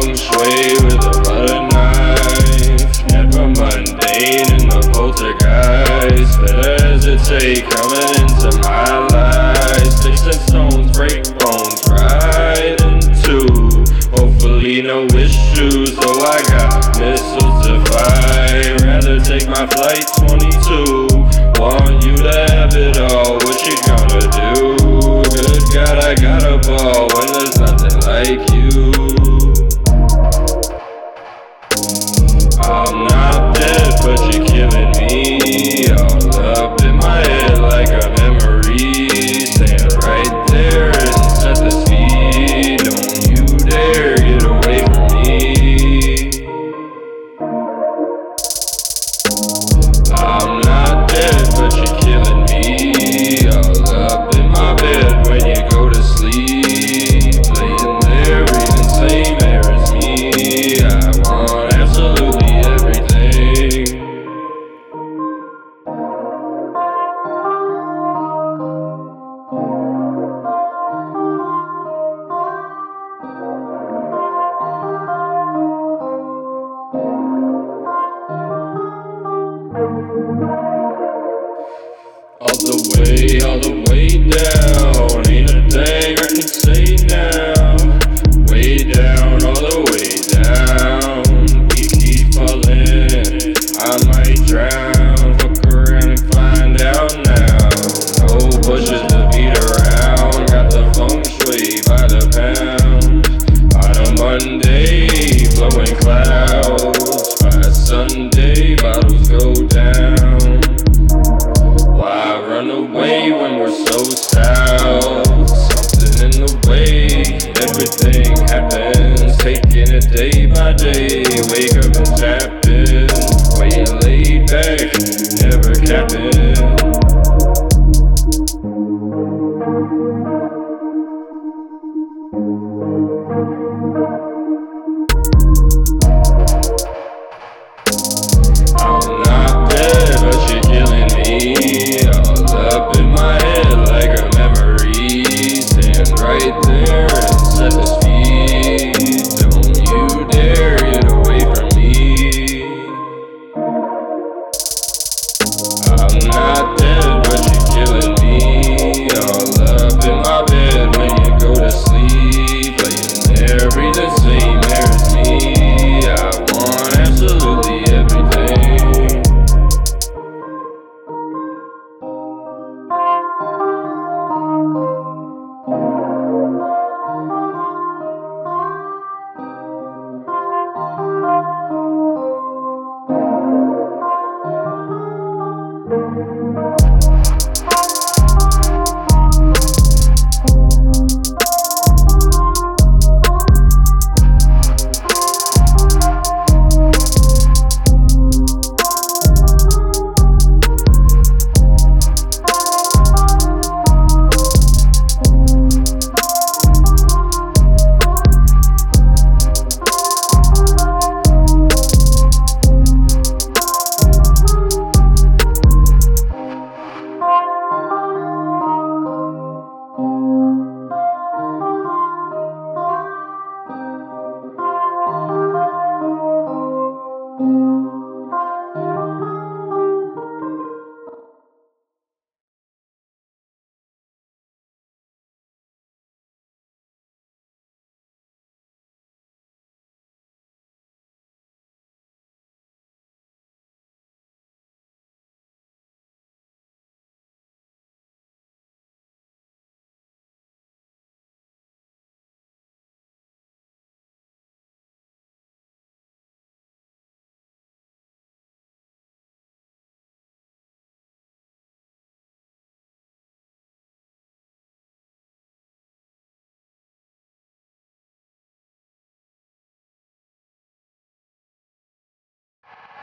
feng shui with a butter knife. Never mundane in the poltergeist. Better hesitate coming into my life. Sticks and stones break bones right in two. Hopefully no issues, so I got missiles to fire. Rather take my flight 22. Want you to have it all, what you gonna do? Good God, I got a ball when there's nothing like you. so sad.